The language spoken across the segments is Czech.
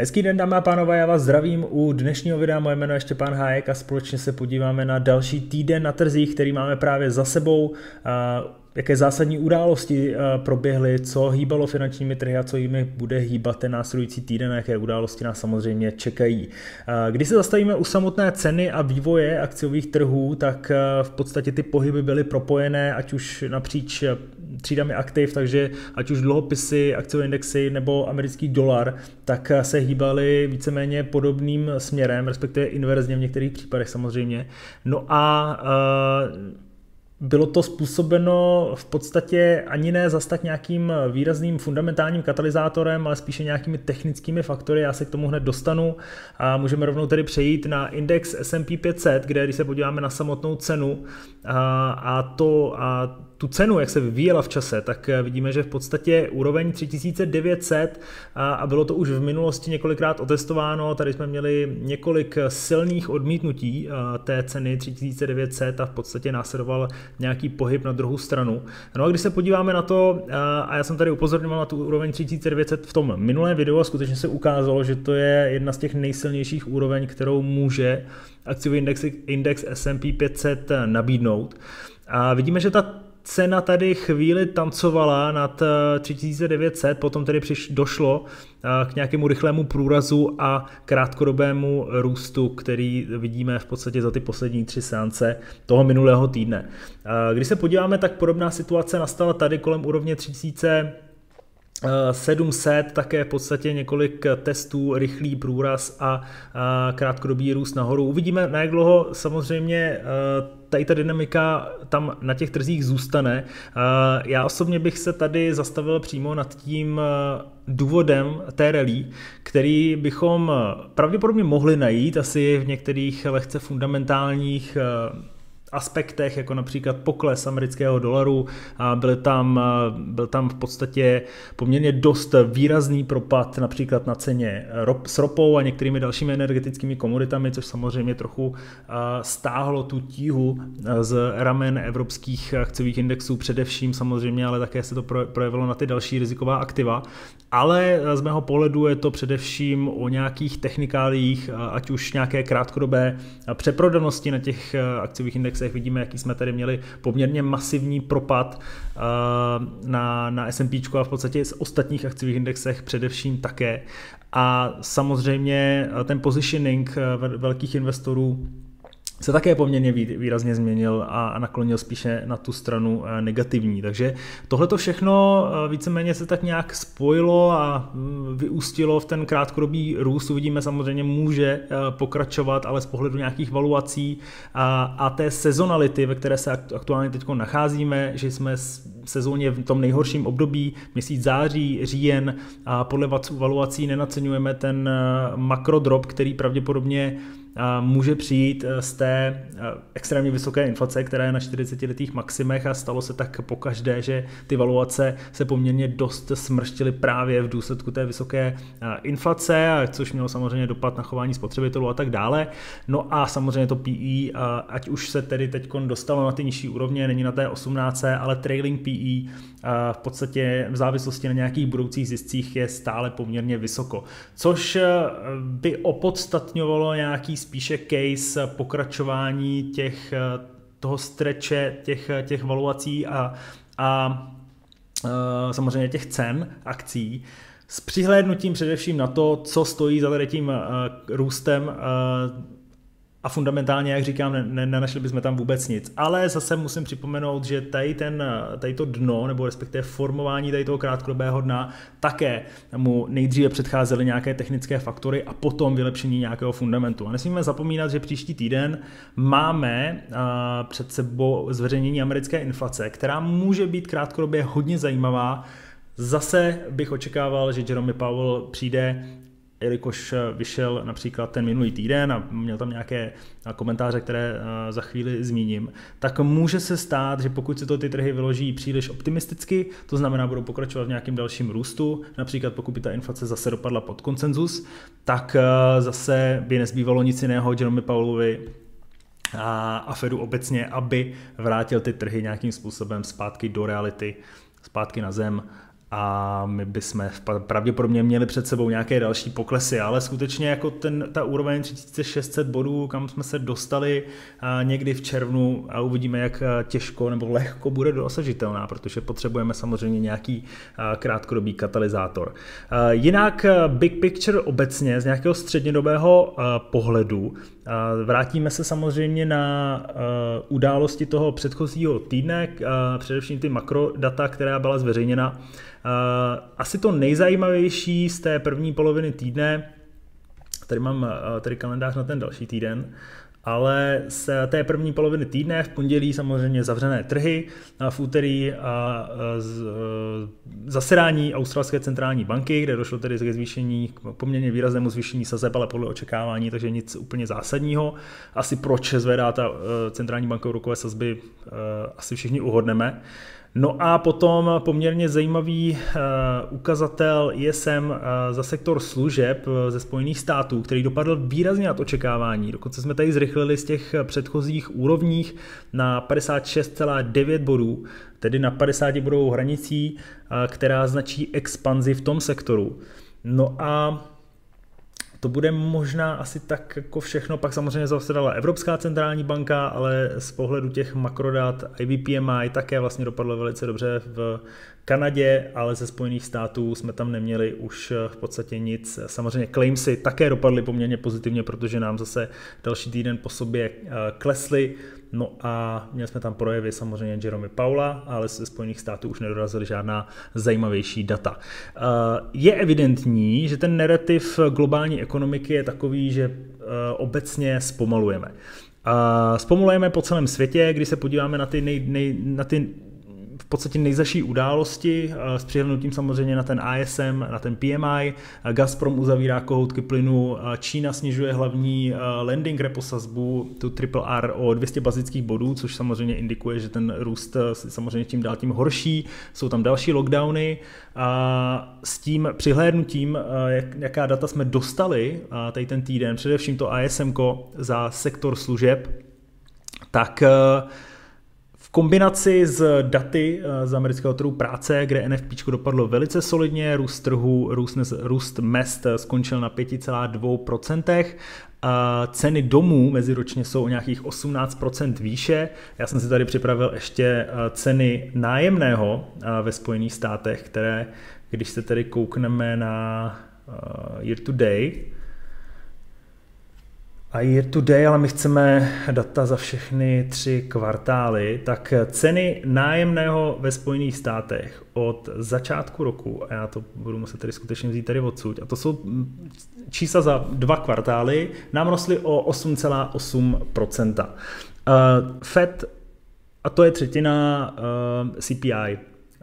Hezký den dámy a pánové, já vás zdravím u dnešního videa, moje jméno je Štěpán Hájek a společně se podíváme na další týden na trzích, který máme právě za sebou jaké zásadní události proběhly, co hýbalo finančními trhy a co jimi bude hýbat ten následující týden jaké události nás samozřejmě čekají. Když se zastavíme u samotné ceny a vývoje akciových trhů, tak v podstatě ty pohyby byly propojené, ať už napříč třídami aktiv, takže ať už dluhopisy, akciové indexy nebo americký dolar, tak se hýbaly víceméně podobným směrem, respektive inverzně v některých případech samozřejmě. No a bylo to způsobeno v podstatě ani ne zas tak nějakým výrazným fundamentálním katalyzátorem, ale spíše nějakými technickými faktory. Já se k tomu hned dostanu a můžeme rovnou tedy přejít na index S&P 500, kde když se podíváme na samotnou cenu a, a to a tu cenu, jak se vyvíjela v čase, tak eh, vidíme, že v podstatě úroveň 3900 a bylo to už v minulosti několikrát otestováno, tady jsme měli několik silných odmítnutí eh, té ceny 3900 a v podstatě následoval nějaký pohyb na druhou stranu. No a když se podíváme na to, eh, a já jsem tady upozorňoval na tu úroveň 3900 v tom minulém videu a skutečně se ukázalo, že to je jedna z těch nejsilnějších úroveň, kterou může akciový index, index S&P 500 nabídnout. A vidíme, že ta cena tady chvíli tancovala nad 3900, eh, potom tedy přiš, došlo eh, k nějakému rychlému průrazu a krátkodobému růstu, který vidíme v podstatě za ty poslední tři seance toho minulého týdne. Eh, když se podíváme, tak podobná situace nastala tady kolem úrovně 3000 700, také v podstatě několik testů, rychlý průraz a krátkodobý růst nahoru. Uvidíme, na jak dlouho samozřejmě tady ta dynamika tam na těch trzích zůstane. Já osobně bych se tady zastavil přímo nad tím důvodem té rally, který bychom pravděpodobně mohli najít asi v některých lehce fundamentálních aspektech, jako například pokles amerického dolaru, byl tam, byl tam v podstatě poměrně dost výrazný propad například na ceně rop, s ropou a některými dalšími energetickými komoditami, což samozřejmě trochu stáhlo tu tíhu z ramen evropských akciových indexů především samozřejmě, ale také se to projevilo na ty další riziková aktiva. Ale z mého pohledu je to především o nějakých technikálích, ať už nějaké krátkodobé přeprodanosti na těch akciových indexech, indexech vidíme, jaký jsme tady měli poměrně masivní propad eh, na, na S&P a v podstatě z ostatních akciových indexech především také. A samozřejmě eh, ten positioning eh, velkých investorů se také poměrně výrazně změnil a naklonil spíše na tu stranu eh, negativní. Takže tohle to všechno eh, víceméně se tak nějak spojilo a mm, vyústilo v ten krátkodobý růst. Uvidíme samozřejmě může eh, pokračovat, ale z pohledu nějakých valuací a, a té sezonality, ve které se aktuálně teď nacházíme, že jsme sezóně v tom nejhorším období, měsíc září, říjen a podle valuací nenaceňujeme ten makrodrop, který pravděpodobně může přijít eh, z té eh, extrémně vysoké inflace, která je na 40 letých maximech a stalo se tak pokaždé, že ty valuace se poměrně dost smrštily právě v důsledku té vysoké eh, inflace, což mělo samozřejmě dopad na chování spotřebitelů a tak dále. No a samozřejmě to PE, ať už se tedy teď dostalo na ty nižší úrovně, není na té 18, ale trailing PE v podstatě v závislosti na nějakých budoucích ziscích je stále poměrně vysoko. Což by opodstatňovalo nějaký spíše case pokračování těch, eh, toho streče těch, eh, těch valuací a, a eh, samozřejmě těch cen akcí, s přihlédnutím především na to, co stojí za tady tím růstem a fundamentálně, jak říkám, ne, nenašli bychom tam vůbec nic. Ale zase musím připomenout, že tady, ten, tady to dno, nebo respektive formování tady toho krátkodobého dna, také mu nejdříve předcházely nějaké technické faktory a potom vylepšení nějakého fundamentu. A nesmíme zapomínat, že příští týden máme před sebou zveřejnění americké inflace, která může být krátkodobě hodně zajímavá, Zase bych očekával, že Jerome Powell přijde jelikož eh, vyšel například ten minulý týden a měl tam nějaké eh, komentáře, které eh, za chvíli zmíním, tak může se stát, že pokud se to ty trhy vyloží příliš optimisticky, to znamená, budou pokračovat v nějakém dalším růstu, například pokud by ta inflace zase dopadla pod konsenzus, tak zase by nezbývalo nic jiného Jerome Powellovi a, a Fedu obecně, aby vrátil ty trhy nějakým způsobem zpátky do reality, zpátky na zem a my bychom pravděpodobně měli před sebou nějaké další poklesy, ale skutečně jako ten, ta úroveň 3600 bodů, kam jsme se dostali někdy v červnu a uvidíme, jak těžko nebo lehko bude dosažitelná, protože potřebujeme samozřejmě nějaký krátkodobý katalyzátor. Jinak big picture obecně z nějakého střednědobého pohledu Vrátíme se samozřejmě na události toho předchozího týdne, především ty makrodata, která byla zveřejněna. Eh, asi to nejzajímavější z té první poloviny týdne, tady mám eh, tady kalendář na ten další týden, ale z té první poloviny týdne v pondělí samozřejmě zavřené trhy, v úterý a z, eh, zasedání Australské centrální banky, kde došlo tedy ke zvýšení, poměrně výraznému zvýšení sazeb, ale podle očekávání, takže nic úplně zásadního. Asi proč zvedá ta centrální banka úrokové sazby, asi všichni uhodneme. No a potom poměrně zajímavý uh, ukazatel ISM uh, za sektor služeb uh, ze Spojených států, který dopadl výrazně nad očekávání. Dokonce jsme tady zrychlili z těch předchozích úrovních na 56,9 bodů, tedy na 50 bodovou hranicí, která značí expanzi v tom sektoru. No a to bude možná asi tak jako všechno, pak samozřejmě zasedala Evropská centrální banka, ale z pohledu těch makrodat IBPMI také vlastně dopadlo velice dobře v Kanadě, ale ze Spojených států jsme tam neměli už v podstatě nic. Samozřejmě claimsy také dopadly poměrně pozitivně, protože nám zase další týden po sobě eh, klesly. No a měli jsme tam projevy samozřejmě Jeremy Paula, ale ze Spojených států už nedorazily žádná zajímavější data. Eh, je evidentní, že ten narrativ globální ekonomiky je takový, že eh, obecně zpomalujeme. Zpomalujeme po celém světě, když se podíváme na ty, nej, nej, na ty podstatě nejzaší události eh, s přihlednutím samozřejmě na ten ISM, na ten PMI. Gazprom uzavírá kohoutky plynu, Čína snižuje hlavní eh, lending repo sazbu, tu triple R o 200 bazických bodů, což samozřejmě indikuje, že ten růst eh, samozřejmě tím dál tím horší. Jsou tam další lockdowny. A s tím přihlédnutím, jak, jaká data jsme dostali tady ten týden, především to ISM za sektor služeb, tak v kombinaci s daty eh, z amerického trhu práce, kde NFP dopadlo velice solidně, růst trhu, růst, růst mest skončil na 5,2%, Ceny domů meziročně jsou o nějakých 18% výše. Já jsem si tady připravil ještě eh, ceny nájemného eh, ve Spojených státech, které, když se tedy koukneme na year to day, a year to day, ale my chceme data za všechny tři kvartály, tak ceny nájemného ve Spojených státech od začátku roku, a já to budu muset tedy skutečně vzít tady odsud, a to jsou čísla za dva kvartály, nám rostly o 8,8%. Uh, Fed, a to je třetina uh, CPI,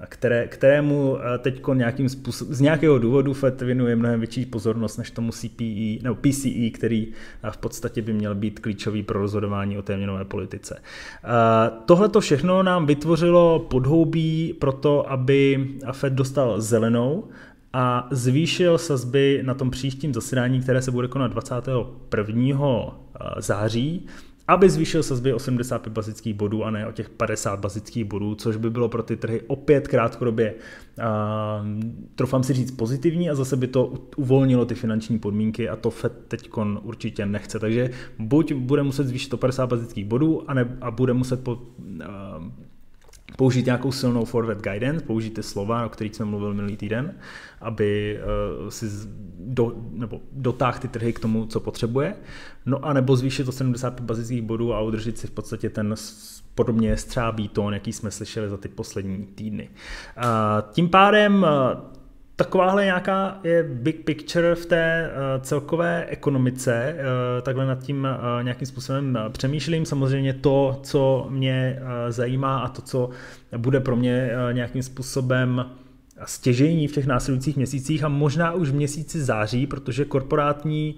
které, kterému eh, teď nějakým způsob, z nějakého důvodu FED věnuje mnohem větší pozornost než tomu CPE, nebo PCE, který eh, v podstatě by měl být klíčový pro rozhodování o té měnové politice. Eh, Tohle to všechno nám vytvořilo podhoubí pro to, aby FED dostal zelenou a zvýšil sazby na tom příštím zasedání, které se bude konat 21. září aby zvýšil sazby o 75 bazických bodů a ne o těch 50 bazických bodů, což by bylo pro ty trhy opět krátkodobě, uh, trofám si říct, pozitivní a zase by to uvolnilo ty finanční podmínky a to FED teď určitě nechce. Takže buď bude muset zvýšit o 50 bazických bodů a, ne, a bude muset po, uh, použít nějakou silnou forward guidance, použít ty slova, o kterých jsem mluvil minulý týden, aby uh, si do, nebo dotáhl ty trhy k tomu, co potřebuje, no a nebo zvýšit o 75 bazických bodů a udržet si v podstatě ten podobně střábí tón, jaký jsme slyšeli za ty poslední týdny. Tím pádem uh, Takováhle nějaká je big picture v té uh, celkové ekonomice, uh, takhle nad tím uh, nějakým způsobem přemýšlím. Samozřejmě to, co mě zajímá a to, co bude pro mě nějakým způsobem stěžejní v těch následujících měsících a možná už v měsíci září, protože korporátní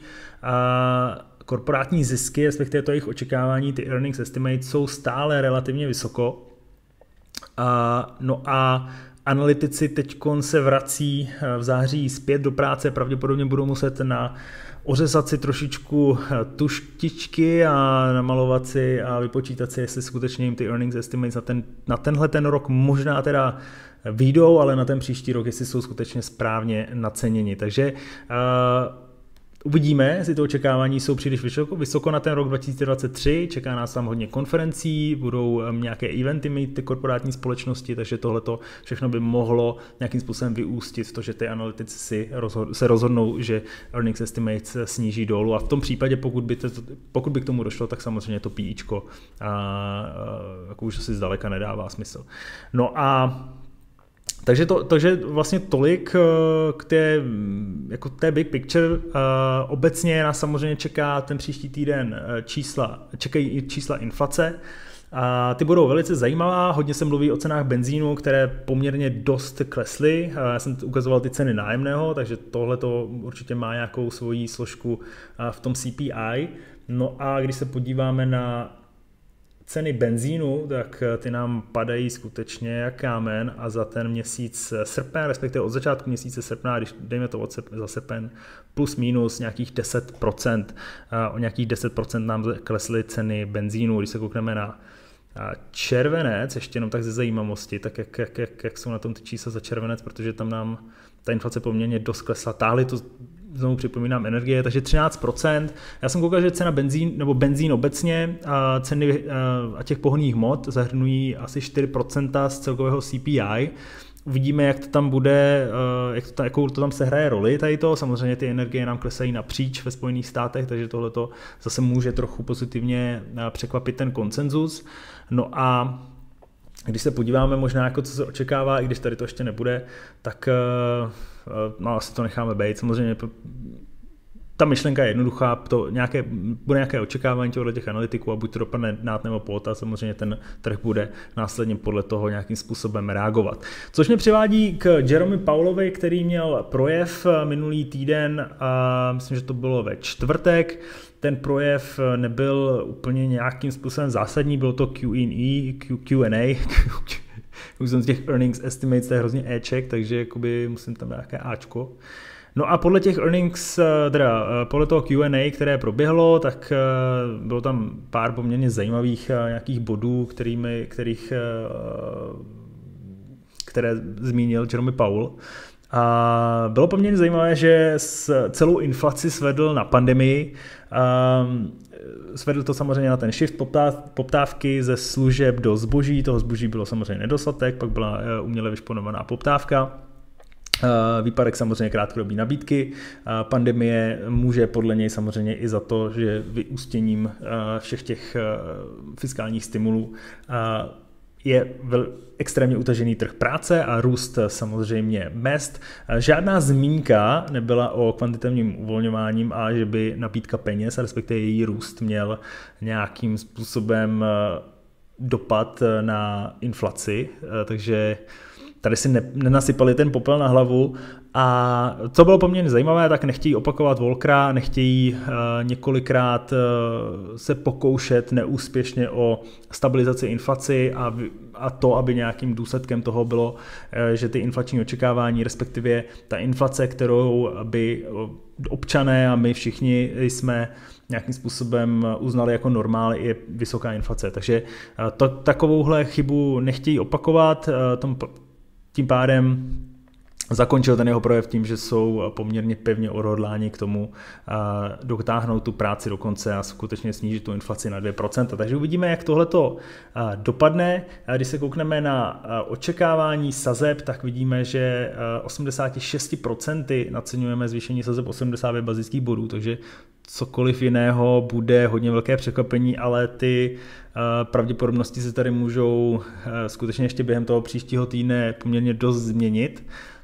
korporátní zisky, respektive to jejich očekávání, ty earnings estimates, jsou stále relativně vysoko. no a Analytici teď se vrací eh, v září zpět do práce, pravděpodobně budou muset na ořezat si trošičku tuštičky a namalovat si a vypočítat si, jestli skutečně jim ty earnings estimates na, ten, na tenhle ten rok možná teda výjdou, ale na ten příští rok, jestli jsou skutečně správně naceněni. Takže uh, Uvidíme, jestli to očekávání jsou příliš vysoko, vysoko na ten rok 2023, čeká nás tam hodně konferencí, budou nějaké eventy mít ty korporátní společnosti, takže tohle všechno by mohlo nějakým způsobem vyústit v to, že ty analytici si rozhod, se rozhodnou, že earnings estimates sníží dolů a v tom případě, pokud by, to, pokud by k tomu došlo, tak samozřejmě to PIčko a, a, jako už asi zdaleka nedává smysl. No a takže, to, takže vlastně tolik eh, k té, jako té big picture. Uh, obecně nás samozřejmě čeká ten příští týden eh, čísla, čekají čísla inflace. A ty budou velice zajímavá, hodně se mluví o cenách benzínu, které poměrně dost klesly. Já jsem ukazoval ty ceny nájemného, takže tohle to určitě má nějakou svoji složku v tom CPI. No a když se podíváme na ceny benzínu, tak eh, ty nám padají skutečně jak kámen a za ten měsíc eh, srpen, respektive od začátku měsíce srpna, když dejme to od srpen, za srpen, plus minus nějakých 10%, eh, o nějakých 10% nám klesly ceny benzínu, když se koukneme na červenec, ještě jenom tak ze zajímavosti, tak jak, jak, jak, jak jsou na tom ty čísla za červenec, protože tam nám ta inflace poměrně dost klesla. Táhli to znovu připomínám energie, takže 13%. Já jsem koukal, že cena benzín, nebo benzín obecně, a ceny a těch pohonných hmot zahrnují asi 4% z celkového CPI. Uvidíme, jak to tam bude, jak to, jakou to tam se hraje roli tady to. Samozřejmě ty energie nám klesají napříč ve Spojených státech, takže tohle zase může trochu pozitivně překvapit ten konsenzus. No a když se podíváme možná, jako co se očekává, i když tady to ještě nebude, tak Eh, no asi to necháme být. Samozřejmě ta myšlenka je jednoduchá, to nějaké, bude nějaké očekávání těchto těch analytiků a buď to dopadne nát nebo pot a samozřejmě ten trh bude následně podle toho nějakým způsobem reagovat. Což mě přivádí k Jeremy Paulovi, který měl projev eh, minulý týden, a myslím, že to bylo ve čtvrtek, ten projev nebyl úplně nějakým způsobem zásadní, bylo to Q&A, Q&A, už jsem z těch earnings estimates, to je hrozně Eček, takže jakoby musím tam nějaké Ačko. No a podle těch earnings, eh, teda eh, podle toho Q&A, které proběhlo, tak eh, bylo tam pár poměrně zajímavých nějakých bodů, kterými, kterých, které zmínil Jeremy Powell. A bylo poměrně zajímavé, že s celou inflaci svedl na pandemii. Um, svedl to samozřejmě na ten shift poptávky ze služeb do zboží. Toho zboží bylo samozřejmě nedostatek, pak byla eh, uměle vyšponovaná poptávka. Eh, výpadek samozřejmě krátkodobí nabídky. Pandemie může podle něj samozřejmě i za to, že vyústěním všech těch fiskálních stimulů je vel, extrémně utažený trh práce a růst samozřejmě mest. Žádná zmínka nebyla o kvantitativním uvolňováním a že by nabídka peněz, respektive její růst měl nějakým způsobem eh, dopad na inflaci, eh, takže tady si ne, nenasypali ten popel na hlavu a co bylo poměrně zajímavé, tak nechtějí opakovat Volkra, nechtějí uh, několikrát uh, se pokoušet neúspěšně o stabilizaci inflaci a, a to, aby nějakým důsledkem toho bylo, uh, že ty inflační očekávání, respektive ta inflace, kterou by občané a my všichni jsme nějakým způsobem uznali jako normál, je vysoká inflace. Takže to, takovouhle chybu nechtějí opakovat, tom tím pádem zakončil ten jeho projev tím, že jsou poměrně pevně odhodláni k tomu dotáhnout tu práci do konce a skutečně snížit tu inflaci na 2%. Takže uvidíme, jak tohle to dopadne. Když se koukneme na očekávání sazeb, tak vidíme, že 86% naceňujeme zvýšení sazeb 80 bazických bodů, takže cokoliv jiného bude hodně velké překvapení, ale ty eh, pravděpodobnosti se tady můžou eh, skutečně ještě během toho příštího týdne poměrně dost změnit.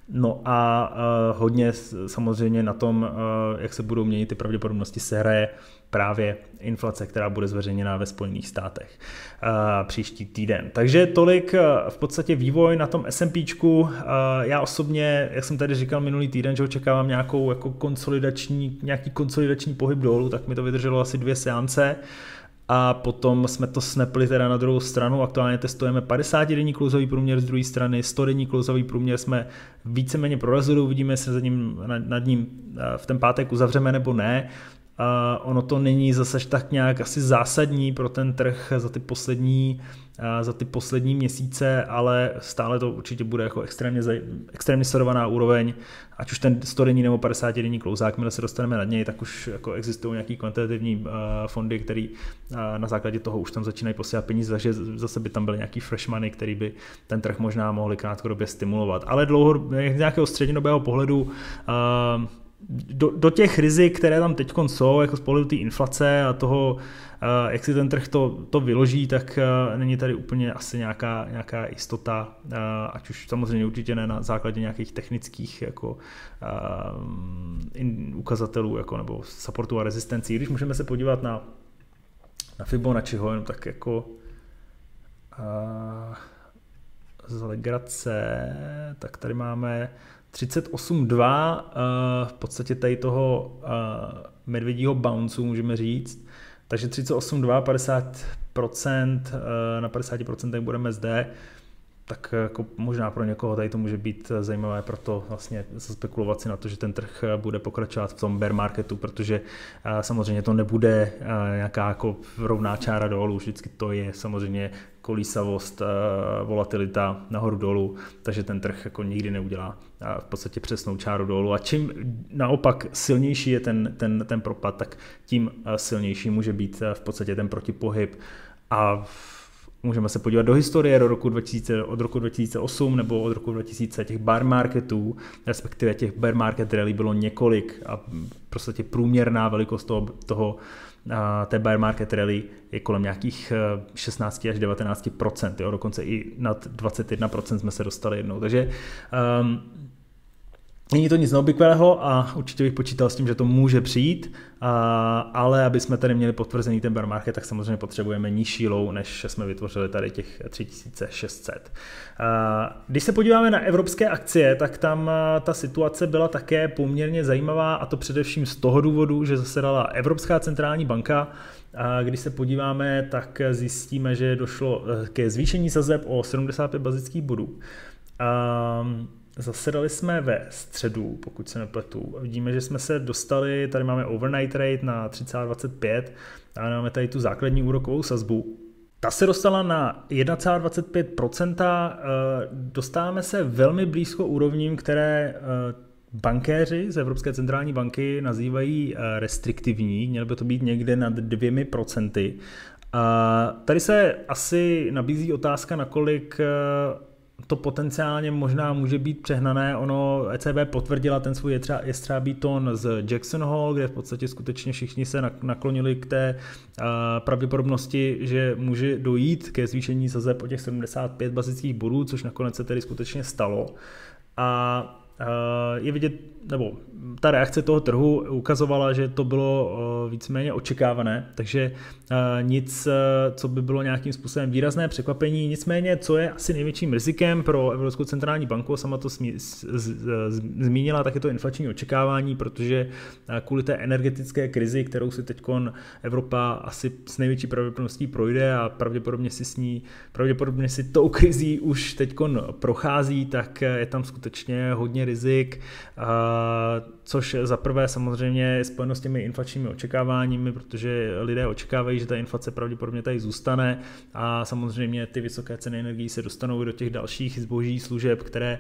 No a uh, hodně samozřejmě na tom, uh, jak se budou měnit ty pravděpodobnosti, se hraje právě inflace, která bude zveřejněná ve Spojených státech uh, příští týden. Takže tolik uh, v podstatě vývoj na tom S&Pčku. Uh, já osobně, jak jsem tady říkal minulý týden, že očekávám nějakou jako konsolidační, nějaký konsolidační pohyb dolů, tak mi to vydrželo asi dvě seance. A potom jsme to snapli teda na druhou stranu, aktuálně testujeme 50 denní klouzový průměr z druhé strany, 100 denní klouzový průměr jsme víceméně prorazili, uvidíme, jestli nad ním, nad ním v ten pátek uzavřeme nebo ne. A ono to není zase tak nějak asi zásadní pro ten trh za ty poslední za ty poslední měsíce, ale stále to určitě bude jako extrémně, extrémně sledovaná úroveň, ať už ten 100 denní nebo 50 denní klouzák, my se dostaneme na něj, tak už jako existují nějaký kvantitativní fondy, které na základě toho už tam začínají posílat peníze, takže zase by tam byly nějaký fresh money, který by ten trh možná mohli krátkodobě stimulovat. Ale dlouho, z nějakého střednědobého pohledu do, do těch rizik, které tam teď jsou, jako z pohledu té inflace a toho, jak si ten trh to, to vyloží, tak není tady úplně asi nějaká, nějaká jistota, ať už samozřejmě určitě ne na základě nějakých technických jako, in, ukazatelů jako, nebo supportu a rezistencí. Když můžeme se podívat na, na Fibonacciho, jenom tak jako z legrace, tak tady máme 38.2, v podstatě tady toho medvědího bounce můžeme říct, takže 38,2, 50% na 50% budeme zde, tak jako možná pro někoho tady to může být zajímavé, proto vlastně spekulovat si na to, že ten trh bude pokračovat v tom bear marketu, protože samozřejmě to nebude nějaká jako rovná čára dolů, vždycky to je samozřejmě kolísavost, volatilita nahoru dolů, takže ten trh jako nikdy neudělá v podstatě přesnou čáru dolů. A čím naopak silnější je ten, ten, ten propad, tak tím silnější může být v podstatě ten protipohyb. A Můžeme se podívat do historie do roku 2000, od roku 2008 nebo od roku 2000 těch bar marketů, respektive těch bar market rally bylo několik a prostě průměrná velikost toho, toho a té bear market rally je kolem nějakých 16 až 19% jo, dokonce i nad 21% jsme se dostali jednou. Takže um, Není to nic neobvyklého a určitě bych počítal s tím, že to může přijít, a, ale aby jsme tady měli potvrzený ten bear market, tak samozřejmě potřebujeme nižší low, než jsme vytvořili tady těch 3600. A, když se podíváme na evropské akcie, tak tam ta situace byla také poměrně zajímavá a to především z toho důvodu, že zasedala Evropská centrální banka, a když se podíváme, tak zjistíme, že došlo eh, ke zvýšení sazeb o 75 bazických bodů. Zasedali jsme ve středu, pokud se nepletu. Vidíme, že jsme se dostali, tady máme overnight rate na 30,25 a máme tady tu základní úrokovou sazbu. Ta se dostala na 1,25%, eh, dostáváme se velmi blízko úrovním, které eh, bankéři z Evropské centrální banky nazývají eh, restriktivní, mělo by to být někde nad dvěmi procenty. Tady se asi nabízí otázka, nakolik to potenciálně možná může být přehnané. Ono ECB potvrdila ten svůj jestřábý tón z Jackson Hall, kde v podstatě skutečně všichni se naklonili k té pravděpodobnosti, že může dojít ke zvýšení sazeb o těch 75 bazických bodů, což nakonec se tedy skutečně stalo. A je vidět, nebo ta reakce toho trhu ukazovala, že to bylo víceméně očekávané, takže nic, co by bylo nějakým způsobem výrazné překvapení. Nicméně, co je asi největším rizikem pro Evropskou centrální banku, sama to zmínila, tak je to inflační očekávání, protože kvůli té energetické krizi, kterou si teď Evropa asi s největší pravděpodobností projde a pravděpodobně si s ní, pravděpodobně si tou krizí už teď prochází, tak je tam skutečně hodně rizik což za prvé samozřejmě je spojeno s těmi inflačními očekáváními, protože lidé očekávají, že ta inflace pravděpodobně tady zůstane a samozřejmě ty vysoké ceny energií se dostanou do těch dalších zboží, služeb, které,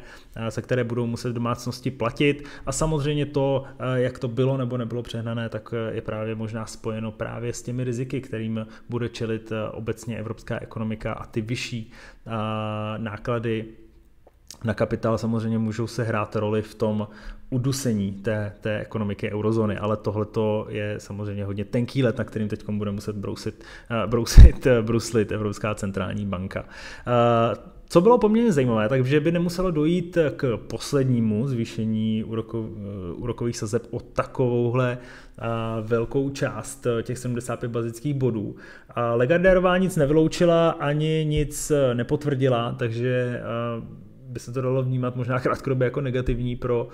za které budou muset domácnosti platit. A samozřejmě to, jak to bylo nebo nebylo přehnané, tak je právě možná spojeno právě s těmi riziky, kterým bude čelit obecně evropská ekonomika a ty vyšší náklady na kapitál samozřejmě můžou se hrát roli v tom udusení té, té ekonomiky eurozóny, ale tohle je samozřejmě hodně tenký let, na kterým teď bude muset brousit, uh, brousit, uh, bruslit Evropská centrální banka. Uh, co bylo poměrně zajímavé, takže by nemuselo dojít k poslednímu zvýšení úrokov, úrokových sazeb o takovouhle velkou část těch 75 bazických bodů. Lagardérová nic nevyloučila ani nic nepotvrdila, takže by se to dalo vnímat možná krátkodobě jako negativní pro,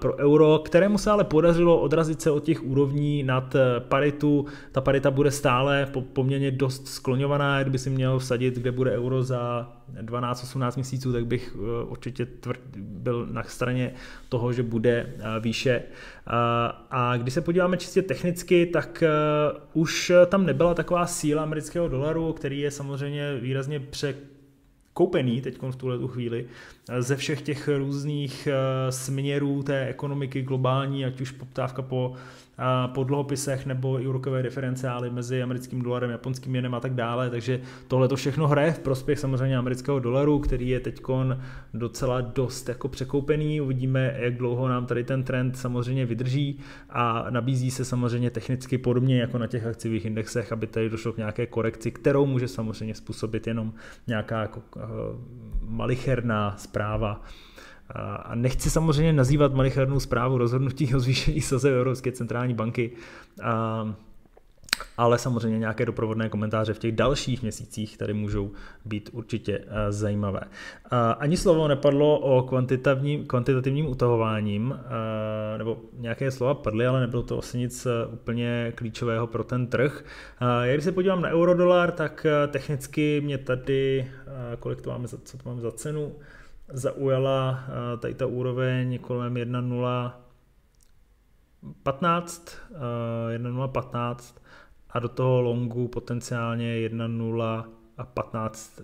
pro euro, kterému se ale podařilo odrazit se od těch úrovní nad paritu. Ta parita bude stále poměrně dost skloňovaná, kdyby si měl vsadit, kde bude euro za 12-18 měsíců, tak bych určitě tvrd, byl na straně toho, že bude výše. A když se podíváme čistě technicky, tak už tam nebyla taková síla amerického dolaru, který je samozřejmě výrazně pře koupený teď v tuhle tu chvíli ze všech těch různých směrů té ekonomiky globální, ať už poptávka po po dluhopisech nebo i úrokové diferenciály mezi americkým dolarem, japonským jenem a tak dále. Takže tohle to všechno hraje v prospěch samozřejmě amerického dolaru, který je teď docela dost jako překoupený. Uvidíme, jak dlouho nám tady ten trend samozřejmě vydrží a nabízí se samozřejmě technicky podobně jako na těch akciových indexech, aby tady došlo k nějaké korekci, kterou může samozřejmě způsobit jenom nějaká jako eh, malicherná zpráva a nechci samozřejmě nazývat malichernou zprávu rozhodnutí o zvýšení saze Evropské centrální banky, ale samozřejmě nějaké doprovodné komentáře v těch dalších měsících tady můžou být určitě zajímavé. Ani slovo nepadlo o kvantitativním, kvantitativním utahováním, nebo nějaké slova padly, ale nebylo to asi nic úplně klíčového pro ten trh. Když se podívám na eurodolar, tak technicky mě tady, kolik to máme, co to máme za cenu, zaujala eh, tady ta úroveň kolem 1.015, 1.015 eh, a do toho longu potenciálně 1.0 a 15,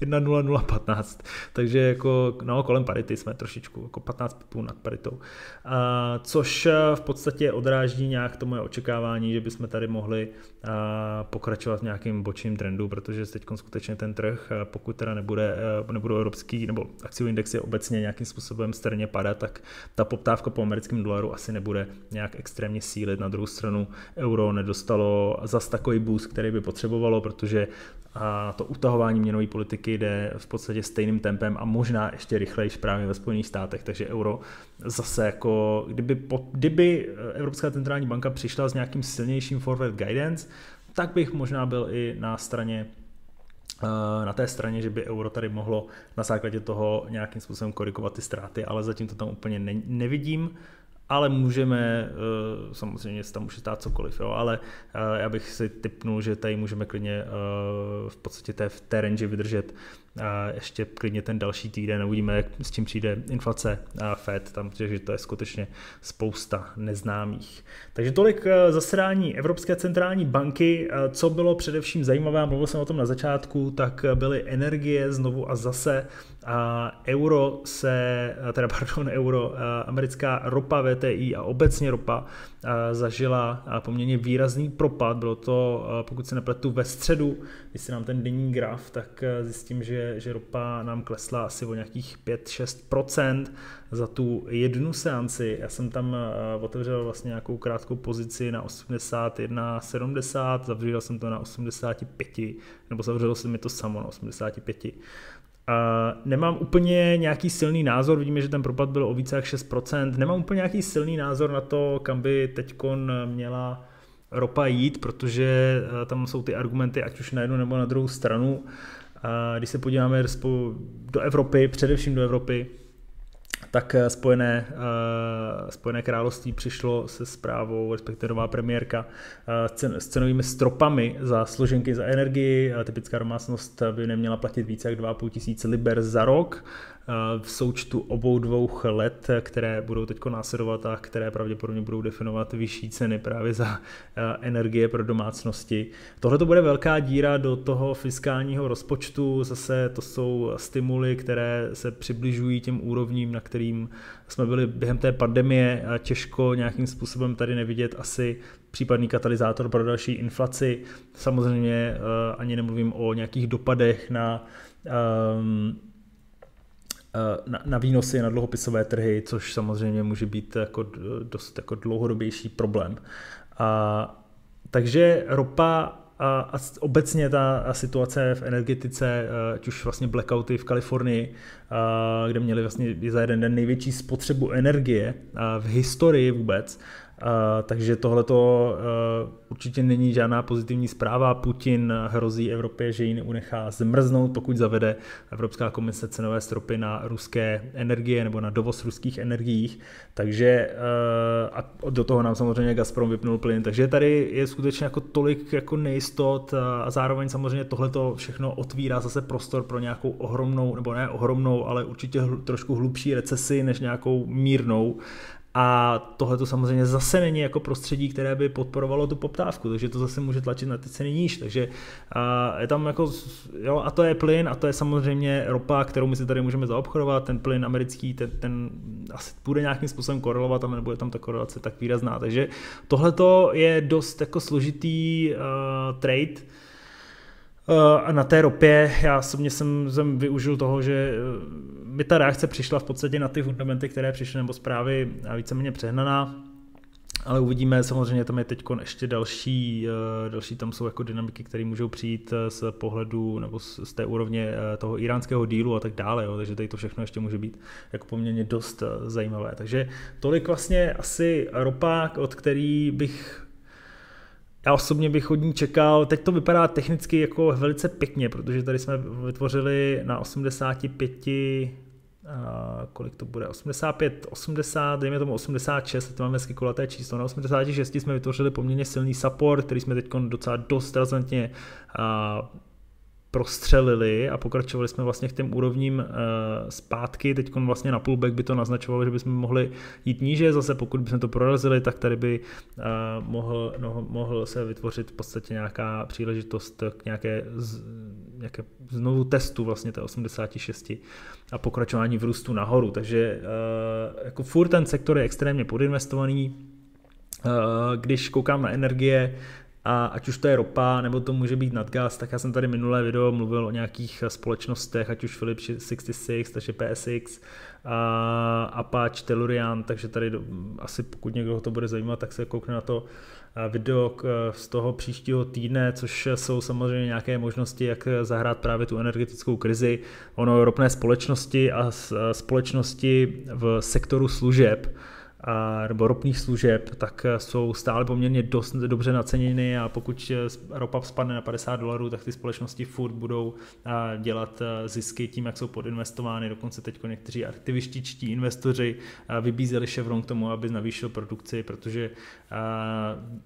1.0015, takže jako no, kolem parity jsme trošičku, jako 15 pipů nad paritou. A, což v podstatě odráží nějak to moje očekávání, že bychom tady mohli a, pokračovat v nějakým bočním trendu, protože teď skutečně ten trh, pokud teda nebude, nebudou evropský nebo akciový indexy obecně nějakým způsobem strně padat, tak ta poptávka po americkém dolaru asi nebude nějak extrémně sílit. Na druhou stranu euro nedostalo zas takový boost, který by potřebovalo, protože a to utahování měnové politiky jde v podstatě stejným tempem a možná ještě rychleji právě ve Spojených státech, takže euro zase jako, kdyby, po, kdyby Evropská centrální banka přišla s nějakým silnějším forward guidance, tak bych možná byl i na straně na té straně, že by euro tady mohlo na základě toho nějakým způsobem korigovat ty ztráty, ale zatím to tam úplně ne, nevidím ale můžeme, eh, samozřejmě se tam může stát cokoliv, jo, ale eh, já bych si typnul, že tady můžeme klidně eh, v podstatě té, v té range vydržet ještě klidně ten další týden, uvidíme, jak, s čím přijde inflace a Fed, tam, že to je skutečně spousta neznámých. Takže tolik zasedání Evropské centrální banky. Co bylo především zajímavé, mluvil jsem o tom na začátku, tak byly energie znovu a zase a euro se, teda pardon, euro, americká ropa VTI a obecně ropa zažila poměrně výrazný propad. Bylo to, pokud se nepletu, ve středu, když si nám ten denní graf, tak zjistím, že, že ropa nám klesla asi o nějakých 5-6% za tu jednu seanci. Já jsem tam otevřel vlastně nějakou krátkou pozici na 81,70, zavřel jsem to na 85, nebo zavřelo se mi to samo na 85. Uh, nemám úplně nějaký silný názor, vidíme, že ten propad byl o více jak 6%, nemám úplně nějaký silný názor na to, kam by teď měla ropa jít, protože uh, tam jsou ty argumenty ať už na jednu nebo na druhou stranu. Když se podíváme do Evropy, především do Evropy, tak eh, Spojené, uh, Spojené království přišlo se zprávou, respektive nová premiérka, uh, s cenovými stropami za složenky za energii. Typická domácnost by neměla platit více jak 2,5 tisíce liber za rok v součtu obou dvou let, které budou teď následovat a které pravděpodobně budou definovat vyšší ceny právě za energie pro domácnosti. Tohle to bude velká díra do toho fiskálního rozpočtu, zase to jsou stimuly, které se přibližují těm úrovním, na kterým jsme byli během té pandemie a těžko nějakým způsobem tady nevidět asi případný katalyzátor pro další inflaci. Samozřejmě ani nemluvím o nějakých dopadech na um, Eh, na, na výnosy na dluhopisové trhy, což samozřejmě může být jako dost jako dlouhodobější problém. A, takže ropa a, a obecně ta situace v energetice, eh, ať už vlastně blackouty v Kalifornii, a, kde měli vlastně za jeden den největší spotřebu energie v historii vůbec, takže tohle to určitě není žádná pozitivní zpráva. Putin hrozí Evropě, že ji unechá zmrznout, pokud zavede Evropská komise cenové stropy na ruské energie nebo na dovoz ruských energií. Takže a do toho nám samozřejmě Gazprom vypnul plyn. Takže tady je skutečně jako tolik jako nejistot a zároveň samozřejmě tohle to všechno otvírá zase prostor pro nějakou ohromnou, nebo ne ohromnou, ale určitě trošku hlubší recesi než nějakou mírnou. A tohle to samozřejmě zase není jako prostředí, které by podporovalo tu poptávku, takže to zase může tlačit na ty ceny níž. Takže je tam jako, jo, a to je plyn a to je samozřejmě ropa, kterou my si tady můžeme zaobchodovat, ten plyn americký, ten, ten asi bude nějakým způsobem korelovat, ale nebude tam ta korelace tak výrazná. Takže tohle je dost jako složitý uh, trade, a na té ropě já osobně jsem, jsem využil toho, že mi ta reakce přišla v podstatě na ty fundamenty, které přišly, nebo zprávy víceméně přehnaná, ale uvidíme, samozřejmě tam je teď ještě další, eh, další tam jsou jako dynamiky, které můžou přijít eh, z pohledu nebo z té úrovně eh, toho iránského dílu a tak dále, jo, takže tady to všechno ještě může být jako poměrně dost zajímavé. Takže tolik vlastně asi ropa, od který bych já osobně bych od ní čekal, teď to vypadá technicky jako velice pěkně, protože tady jsme vytvořili na 85 Uh, kolik to bude, 85, 80, dejme tomu 86, teď máme hezky kulaté číslo, na 86 jsme vytvořili poměrně silný support, který jsme teď docela dost razantně uh, prostřelili a pokračovali jsme vlastně k těm úrovním uh, zpátky. Teď vlastně na pullback by to naznačovalo, že bychom mohli jít níže. Zase pokud bychom to prorazili, tak tady by uh, mohl, no, mohl se vytvořit v podstatě nějaká příležitost k nějaké, nějaké znovu testu vlastně té 86 a pokračování v růstu nahoru. Takže uh, jako furt ten sektor je extrémně podinvestovaný. Když koukám na energie, a ať už to je ropa, nebo to může být nadgas, tak já jsem tady minulé video mluvil o nějakých společnostech, ať už Philips 66, takže PSX, a Apache, Tellurian, takže tady asi pokud někdo to bude zajímat, tak se koukne na to video z toho příštího týdne, což jsou samozřejmě nějaké možnosti, jak zahrát právě tu energetickou krizi. Ono ropné společnosti a společnosti v sektoru služeb nebo ropných služeb, tak jsou stále poměrně dost dobře naceněny a pokud ropa spadne na 50 dolarů, tak ty společnosti furt budou dělat zisky tím, jak jsou podinvestovány. Dokonce teď někteří aktivističtí investoři vybízeli Chevron k tomu, aby navýšil produkci, protože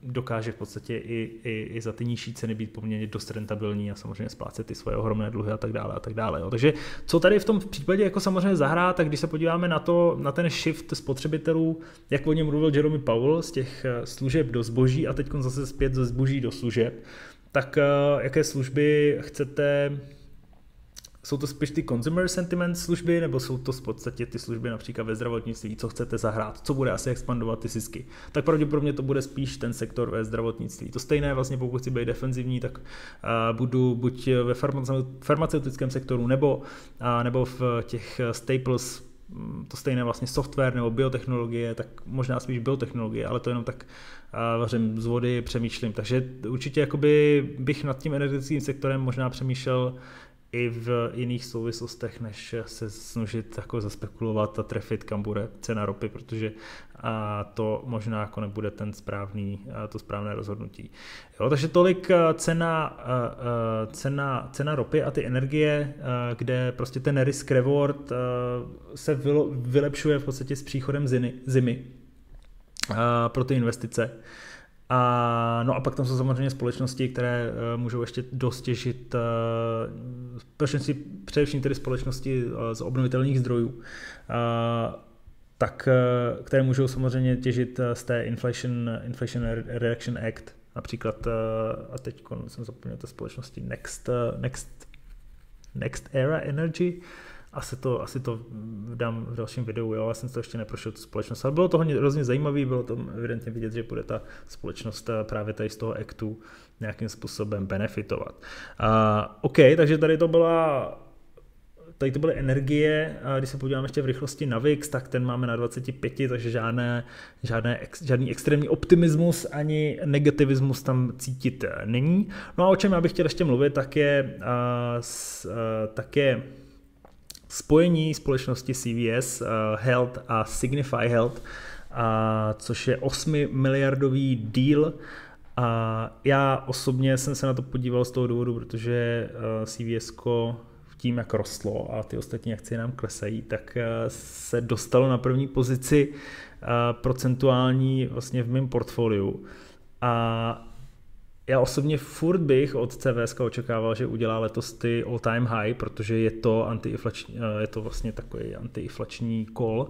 dokáže v podstatě i, i, i za ty nižší ceny být poměrně dost rentabilní a samozřejmě splácet ty svoje ohromné dluhy a tak dále a tak dále. Jo. Takže co tady v tom případě jako samozřejmě zahrát, tak když se podíváme na to, na ten shift spotřebitelů, jak o něm mluvil Jeremy Powell, z těch eh, služeb do zboží a teď zase zpět ze zboží do služeb, tak eh, jaké služby chcete jsou to spíš ty consumer sentiment služby, nebo jsou to v podstatě ty služby například ve zdravotnictví, co chcete zahrát, co bude asi expandovat ty zisky. Tak pravděpodobně to bude spíš ten sektor ve zdravotnictví. To stejné vlastně, pokud chci být defenzivní, tak uh, budu buď ve farmaceutickém sektoru, nebo, nebo v těch staples to stejné vlastně software nebo biotechnologie, tak možná spíš biotechnologie, ale to jenom tak vařím z vody, přemýšlím. Takže určitě jakoby bych nad tím energetickým sektorem možná přemýšlel i v jiných souvislostech, než se snažit jako zaspekulovat a trefit, kam bude cena ropy, protože a to možná jako nebude ten správný, to správné rozhodnutí. Jo, takže tolik cena, cena, cena ropy a ty energie, kde prostě ten risk reward se vylepšuje v podstatě s příchodem zimy, pro ty investice. A, no a pak tam jsou samozřejmě společnosti, které uh, můžou ještě dost těžit, uh, především tedy společnosti uh, z obnovitelných zdrojů, uh, tak, uh, které můžou samozřejmě těžit z té Inflation, Inflation Reduction Act, například, uh, a teď jsem zapomněl té společnosti Next, Next, Next Era Energy, asi to, asi to dám v dalším videu, jo, já jsem to ještě neprošel tu společnost, ale bylo to hrozně zajímavé, bylo to evidentně vidět, že bude ta společnost eh, právě tady z toho actu nějakým způsobem benefitovat. Uh, OK, takže tady to byla Tady to byly energie, a když se podíváme ještě v rychlosti na VIX, tak ten máme na 25, takže žádné, žádné, žádný extrémní optimismus ani negativismus tam cítit není. No a o čem já bych chtěl ještě mluvit, tak je, s, uh, tak je spojení společnosti CVS Health a Signify Health, a což je 8 miliardový deal. A já osobně jsem se na to podíval z toho důvodu, protože CVS tím, jak rostlo a ty ostatní akcie nám klesají, tak se dostalo na první pozici procentuální vlastně v mém portfoliu. A já osobně furt bych od CVS očekával, že udělá letos ty all time high, protože je to, antiinflační, je to vlastně takový antiinflační call.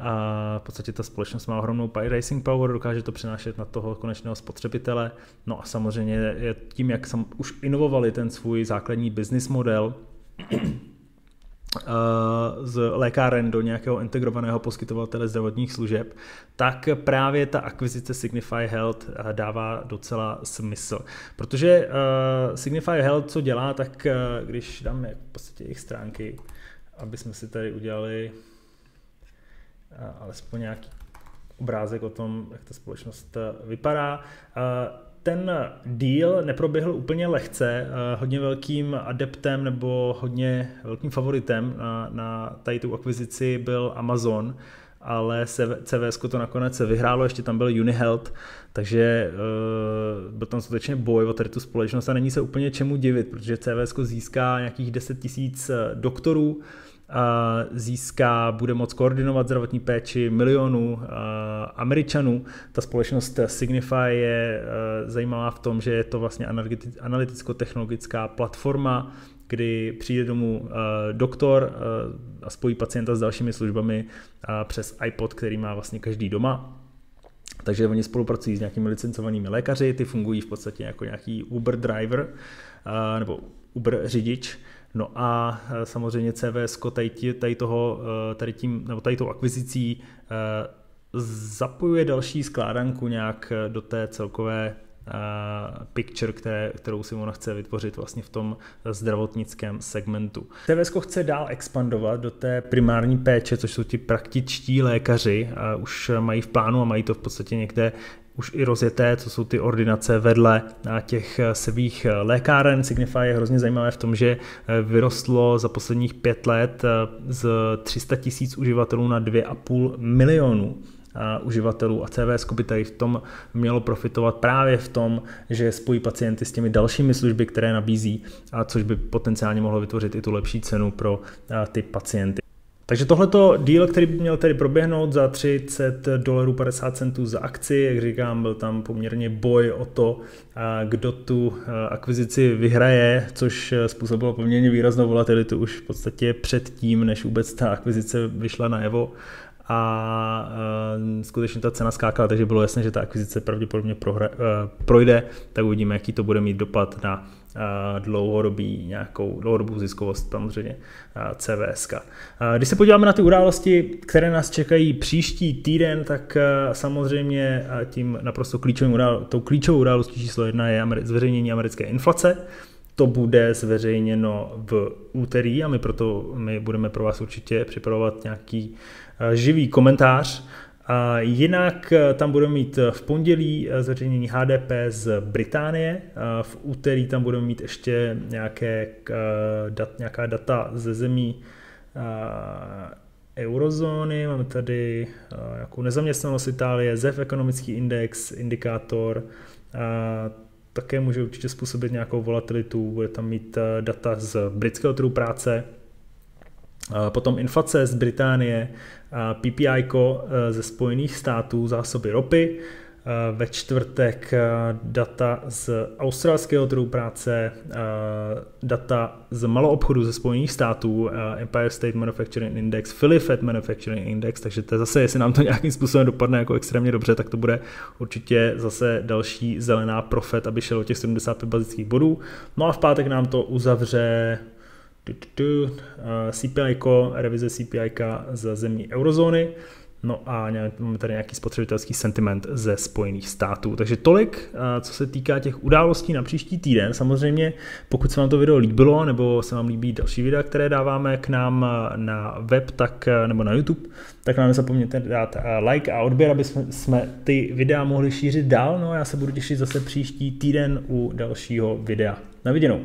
A v podstatě ta společnost má ohromnou racing power, dokáže to přenášet na toho konečného spotřebitele. No a samozřejmě tím, jak jsem už inovovali ten svůj základní business model, Eh, z lékáren do nějakého integrovaného poskytovatele zdravotních služeb, tak právě ta akvizice Signify Health eh, dává docela smysl. Protože uh, Signify Health co dělá, tak uh, když dáme v podstatě jejich stránky, aby jsme si tady udělali alespoň nějaký obrázek o tom, jak ta společnost vypadá. Ten deal neproběhl úplně lehce. Eh, hodně velkým adeptem nebo hodně velkým favoritem na, na tady tu akvizici byl Amazon, ale CVS to nakonec vyhrálo, ještě tam byl Unihealth, takže uh, byl tam skutečně boj o tady tu společnost a není se úplně čemu divit, protože CVS získá nějakých 10 tisíc eh, doktorů, získá, bude moct koordinovat zdravotní péči milionů Američanů. Ta společnost Signify je zajímavá v tom, že je to vlastně analyticko-technologická platforma, kdy přijde domů doktor a spojí pacienta s dalšími službami přes iPod, který má vlastně každý doma. Takže oni spolupracují s nějakými licencovanými lékaři, ty fungují v podstatě jako nějaký Uber driver nebo Uber řidič No a e, samozřejmě CVS tady, tady, toho, e, tady, tím, nebo tady tou akvizicí e, zapojuje další skládanku nějak do té celkové picture, které, kterou si ona chce vytvořit vlastně v tom zdravotnickém segmentu. CVS chce dál expandovat do té primární péče, což jsou ti praktičtí lékaři, a už mají v plánu a mají to v podstatě někde už i rozjeté, co jsou ty ordinace vedle těch svých lékáren. Signify je hrozně zajímavé v tom, že vyrostlo za posledních pět let z 300 tisíc uživatelů na 2,5 milionů uživatelů a CVS by tady v tom mělo profitovat právě v tom, že spojí pacienty s těmi dalšími služby, které nabízí, a což by potenciálně mohlo vytvořit i tu lepší cenu pro ty pacienty. Takže tohleto deal, který by měl tedy proběhnout za 30 dolarů 50 centů za akci, jak říkám, byl tam poměrně boj o to, kdo tu akvizici vyhraje, což způsobilo poměrně výraznou volatilitu už v podstatě před tím, než vůbec ta akvizice vyšla najevo a uh, skutečně ta cena skákala, takže bylo jasné, že ta akvizice pravděpodobně prohra, uh, projde, tak uvidíme, jaký to bude mít dopad na uh, dlouhodobý, nějakou dlouhodobou ziskovost samozřejmě uh, CVS. Uh, když se podíváme na ty události, které nás čekají příští týden, tak uh, samozřejmě uh, tím naprosto klíčovým udál, tou klíčovou událostí číslo jedna je ameri- zveřejnění americké inflace. To bude zveřejněno v úterý a my proto my budeme pro vás určitě připravovat nějaký živý komentář. A jinak eh, tam budeme mít eh, v pondělí zveřejnění HDP z Británie, v úterý tam budeme mít ještě nějaké, dat, nějaká data ze zemí eurozóny, máme tady nějakou nezaměstnanost Itálie, ZEF ekonomický index, indikátor, také může určitě způsobit nějakou volatilitu, bude tam mít data z britského trhu práce, Potom inflace z Británie, PPI e, ze Spojených států, zásoby ropy, ve čtvrtek data z australského trhu práce, data z maloobchodu ze Spojených států, Empire State Manufacturing Index, Philly Fed Manufacturing Index, takže to je zase, jestli nám to nějakým způsobem dopadne jako extrémně dobře, tak to bude určitě zase další zelená profet, aby šel o těch 75 bazických bodů. No a v pátek nám to uzavře CPI, revize CPI z zemí eurozóny, no a máme tady nějaký spotřebitelský sentiment ze Spojených států. Takže tolik, co se týká těch událostí na příští týden. Samozřejmě, pokud se vám to video líbilo, nebo se vám líbí další videa, které dáváme k nám na web, tak, nebo na YouTube, tak nám nezapomeňte dát like a odběr, aby jsme, jsme ty videa mohli šířit dál. No a já se budu těšit zase příští týden u dalšího videa. Na viděnou.